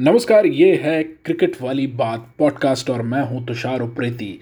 नमस्कार, ये है क्रिकेट वाली बात पॉडकास्ट और मैं हूँ तुषार उप्रेती।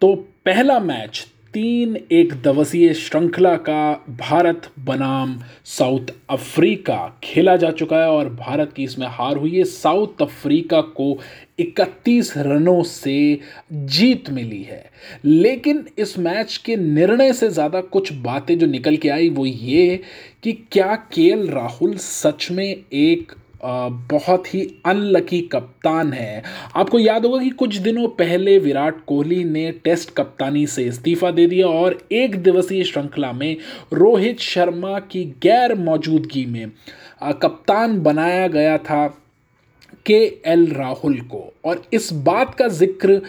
तो पहला मैच तीन एक दिवसीय श्रृंखला का भारत बनाम साउथ अफ्रीका खेला जा चुका है और भारत की इसमें हार हुई है। साउथ अफ्रीका को 31 रनों से जीत मिली है। लेकिन इस मैच के निर्णय से ज़्यादा कुछ बातें जो निकल के आई वो ये कि क्या के राहुल सच में एक बहुत ही अनलकी कप्तान है। आपको याद होगा कि कुछ दिनों पहले विराट कोहली ने टेस्ट कप्तानी से इस्तीफा दे दिया और एक दिवसीय श्रृंखला में रोहित शर्मा की गैर मौजूदगी में कप्तान बनाया गया था के एल राहुल को। और इस बात का ज़िक्र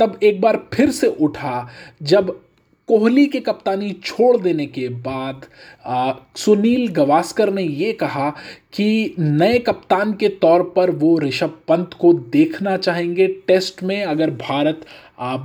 तब एक बार फिर से उठा जब कोहली के कप्तानी छोड़ देने के बाद आ, सुनील गवास्कर ने ये कहा कि नए कप्तान के तौर पर वो ऋषभ पंत को देखना चाहेंगे। टेस्ट में अगर भारत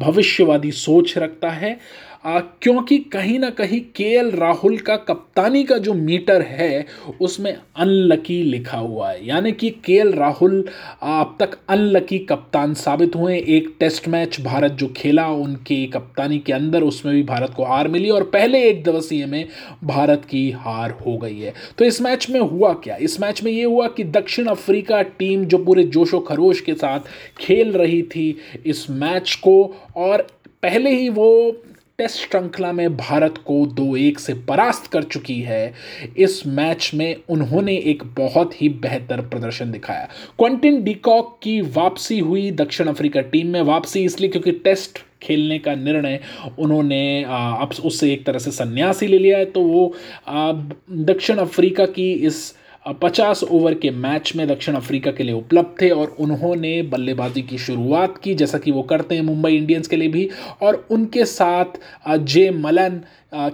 भविष्यवादी सोच रखता है क्योंकि कहीं ना कहीं के राहुल का कप्तानी का जो मीटर है, उसमें अनलकी लिखा हुआ है। यानी कि के राहुल अब तक अनलकी कप्तान साबित हुए। एक टेस्ट मैच भारत जो खेला, उनके कप्तानी के अंदर उसमें भी भारत को हार मिली और पहले एक दिवसीय में भारत की हार हो गई है। तो इस मैच में हुआ क्या? इस मैच में ये हुआ कि दक्षिण अफ्रीका टीम जो पूरे जोशो खरोश के साथ खेल रही थी इस मैच को, और पहले ही वो टेस्ट श्रृंखला में भारत को दो एक से परास्त कर चुकी है। इस मैच में उन्होंने एक बहुत ही बेहतर प्रदर्शन दिखाया। क्वेंटिन डिकॉक की वापसी हुई दक्षिण अफ्रीका टीम में वापसी, इसलिए क्योंकि टेस्ट खेलने का निर्णय उन्होंने अब उससे एक तरह से संन्यास ले लिया है तो वो दक्षिण अफ्रीका की इस पचास ओवर के मैच में दक्षिण अफ्रीका के लिए उपलब्ध थे और उन्होंने बल्लेबाजी की शुरुआत की, जैसा कि वो करते हैं मुंबई इंडियंस के लिए भी, और उनके साथ जे मलन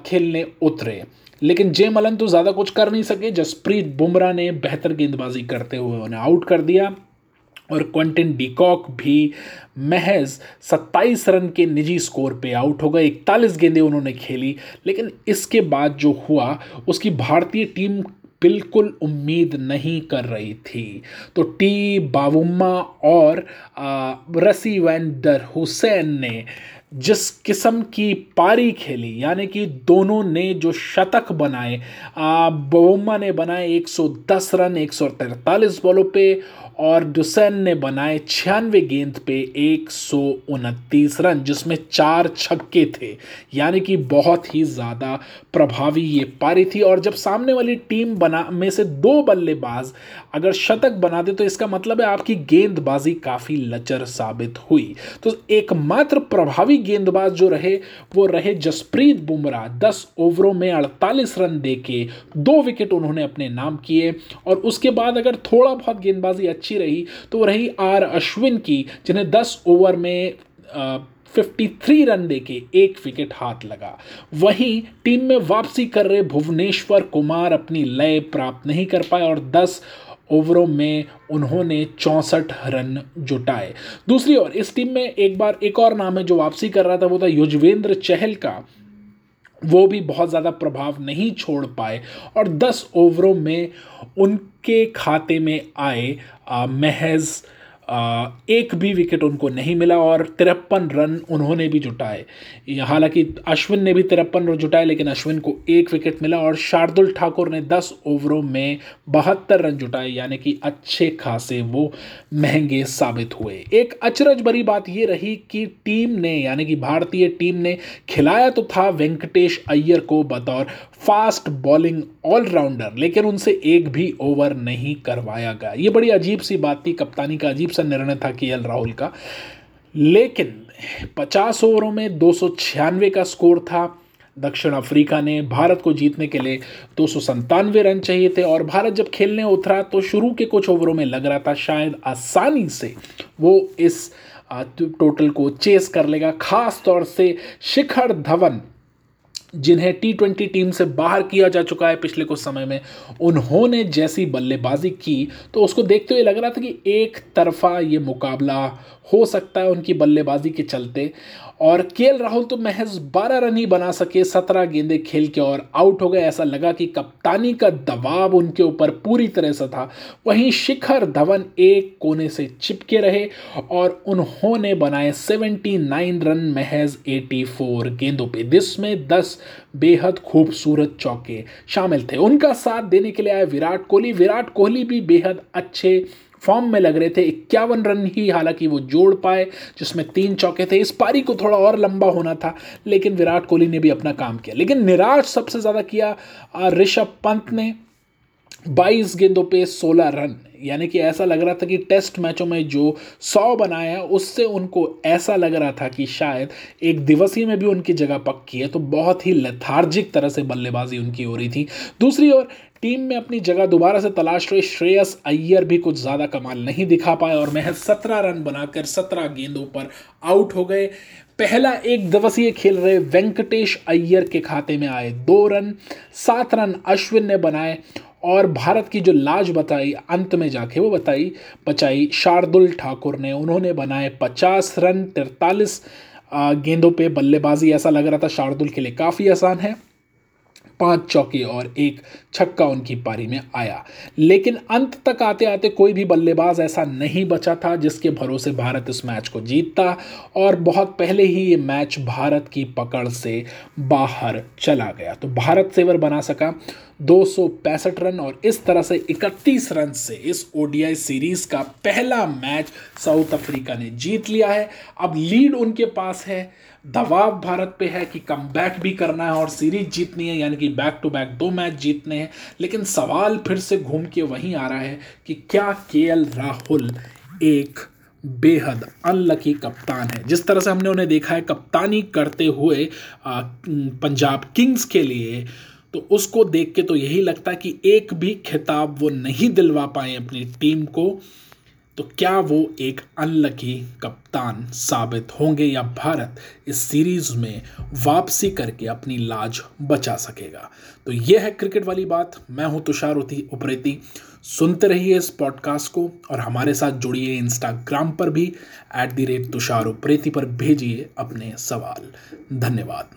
खेलने उतरे। लेकिन जे मलन तो ज़्यादा कुछ कर नहीं सके। जसप्रीत बुमराह ने बेहतर गेंदबाजी करते हुए उन्हें आउट कर दिया और क्वेंटिन डिकॉक भी महज 27 रन के निजी स्कोर पे आउट हो गए। इकतालीस गेंदें उन्होंने खेली, लेकिन इसके बाद जो हुआ, उसकी भारतीय टीम बिल्कुल उम्मीद नहीं कर रही थी। तो टी बावुम्मा और रसी वैंडर हुसैन ने जिस किस्म की पारी खेली, यानी कि दोनों ने जो शतक बनाए बावुम्मा ने बनाए 110 रन, एक सौ तैंतालीस बॉलों पे और डुसैन ने बनाए छियानवे गेंद पे एक सौ उनतीस रन, जिसमें चार छक्के थे। यानी कि बहुत ही ज़्यादा प्रभावी ये पारी थी। और जब सामने वाली टीम बना, में से दो बल्लेबाज अगर शतक बना दे तो इसका मतलब है आपकी गेंदबाजी काफ़ी लचर साबित हुई। तो एकमात्र प्रभावी गेंदबाज जो रहे, वो रहे जसप्रीत बुमराह। दस ओवरों में अड़तालीस रन दे के दो विकेट उन्होंने अपने नाम किए। और उसके बाद अगर थोड़ा बहुत गेंदबाजी अच्छी अच्छी रही तो रही आर अश्विन की, जिन्हें दस ओवर में फिफ्टी थ्री रन देके एक विकेट हाथ लगा। वहीं टीम में वापसी कर रहे भुवनेश्वर कुमार अपनी लय प्राप्त नहीं कर पाए और दस ओवरों में उन्होंने चौंसठ रन जुटाए। दूसरी ओर, इस टीम में एक बार एक और नाम है जो वापसी कर रहा था, वो था युजवेंद्र चहल का। वो भी बहुत ज़्यादा प्रभाव नहीं छोड़ पाए और 10 ओवरों में उनके खाते में आए महज एक भी विकेट उनको नहीं मिला और तिरपन रन उन्होंने भी जुटाए। हालाँकि अश्विन ने भी तिरपन रन जुटाए, लेकिन अश्विन को एक विकेट मिला और शार्दुल ठाकुर ने दस ओवरों में बहत्तर रन जुटाए, यानी कि अच्छे खासे वो महँगे साबित हुए। एक अचरज भरी बात ये रही कि टीम ने, यानी कि भारतीय टीम ने खिलाया तो था वेंकटेश अय्यर को बतौर फास्ट बॉलिंग ऑलराउंडर लेकिन उनसे एक भी ओवर नहीं करवाया गया। ये बड़ी अजीब सी बात थी, कप्तानी का अजीब निर्णय था के राहुल का। लेकिन 50 ओवरों में दो सौ छियानवे का स्कोर था। दक्षिण अफ्रीका ने भारत को जीतने के लिए दो रन चाहिए थे और भारत जब खेलने उतरा तो शुरू के कुछ ओवरों में लग रहा था शायद आसानी से वो इस टोटल को चेस कर लेगा। खास तौर से शिखर धवन जिन्हें टी ट्वेंटी टीम से बाहर किया जा चुका है पिछले कुछ समय में, उन्होंने जैसी बल्लेबाजी की तो उसको देखते हुए लग रहा था कि एक तरफा ये मुकाबला हो सकता है उनकी बल्लेबाजी के चलते। और के राहुल तो महज 12 रन ही बना सके 17 गेंदे खेल के और आउट हो गए। ऐसा लगा कि कप्तानी का दबाव उनके ऊपर पूरी तरह से था। वहीं शिखर धवन एक कोने से चिपके रहे और उन्होंने बनाए 79 रन महज 84 गेंदों पे। जिसमें 10 बेहद खूबसूरत चौके शामिल थे। उनका साथ देने के लिए आए विराट कोहली। विराट कोहली भी बेहद अच्छे फॉर्म में लग रहे थे। इक्यावन रन ही हालाँकि वो जोड़ पाए, जिसमें तीन चौके थे। इस पारी को थोड़ा और लंबा होना था, लेकिन विराट कोहली ने भी अपना काम किया। लेकिन निराश सबसे ज़्यादा किया ऋषभ पंत ने 22 गेंदों पे 16 रन। यानी कि ऐसा लग रहा था कि टेस्ट मैचों में जो सौ बनाया, उससे उनको ऐसा लग रहा था कि शायद एक दिवसीय में भी उनकी जगह पक्की है। तो बहुत ही लथार्जिक तरह से बल्लेबाजी उनकी हो रही थी। दूसरी ओर, टीम में अपनी जगह दोबारा से तलाश रहे। श्रेयस अय्यर भी कुछ ज़्यादा कमाल नहीं दिखा पाए और महज सत्रह रन बनाकर सत्रह गेंदों पर आउट हो गए। पहला एक दिवसीय खेल रहे। वेंकटेश अय्यर के खाते में आए दो रन, सात रन अश्विन ने बनाए और भारत की जो लाज बताई, अंत में जाके वो बताई, बचाई शार्दुल ठाकुर ने। उन्होंने बनाए पचास रन, तिरतालीस गेंदों पे बल्लेबाजी। ऐसा लग रहा था शार्दुल के लिए काफ़ी आसान है। पाँच चौके और एक छक्का उनकी पारी में आया। लेकिन अंत तक आते आते कोई भी बल्लेबाज ऐसा नहीं बचा था जिसके भरोसे भारत इस मैच को जीतता और बहुत पहले ही ये मैच भारत की पकड़ से बाहर चला गया। तो भारत सेवर बना सका दो सौ पैंसठ रन और इस तरह से 31 रन से इस ओडीआई सीरीज़ का पहला मैच साउथ अफ्रीका ने जीत लिया है। अब लीड उनके पास है। दबाव भारत पे है कि कम भी करना है और सीरीज़ जीतनी है, यानी कि बैक टू बैक दो मैच जीतने हैं। लेकिन सवाल फिर से घूम के वहीं आ रहा है कि क्या के राहुल एक बेहद अनलकी कप्तान है। जिस तरह से हमने उन्हें देखा है, कप्तानी करते हुए पंजाब किंग्स के लिए तो उसको देख के तो यही लगता है कि एक भी खिताब वो नहीं दिलवा पाए अपनी टीम को। तो क्या वो एक अनलकी कप्तान साबित होंगे या भारत इस सीरीज़ में वापसी करके अपनी लाज बचा सकेगा? तो यह है क्रिकेट वाली बात। मैं हूँ तुषार उप्रेती। सुनते रहिए इस पॉडकास्ट को और हमारे साथ जुड़िए इंस्टाग्राम पर भी। At the rate Tushar Upreti पर भेजिए अपने सवाल। धन्यवाद।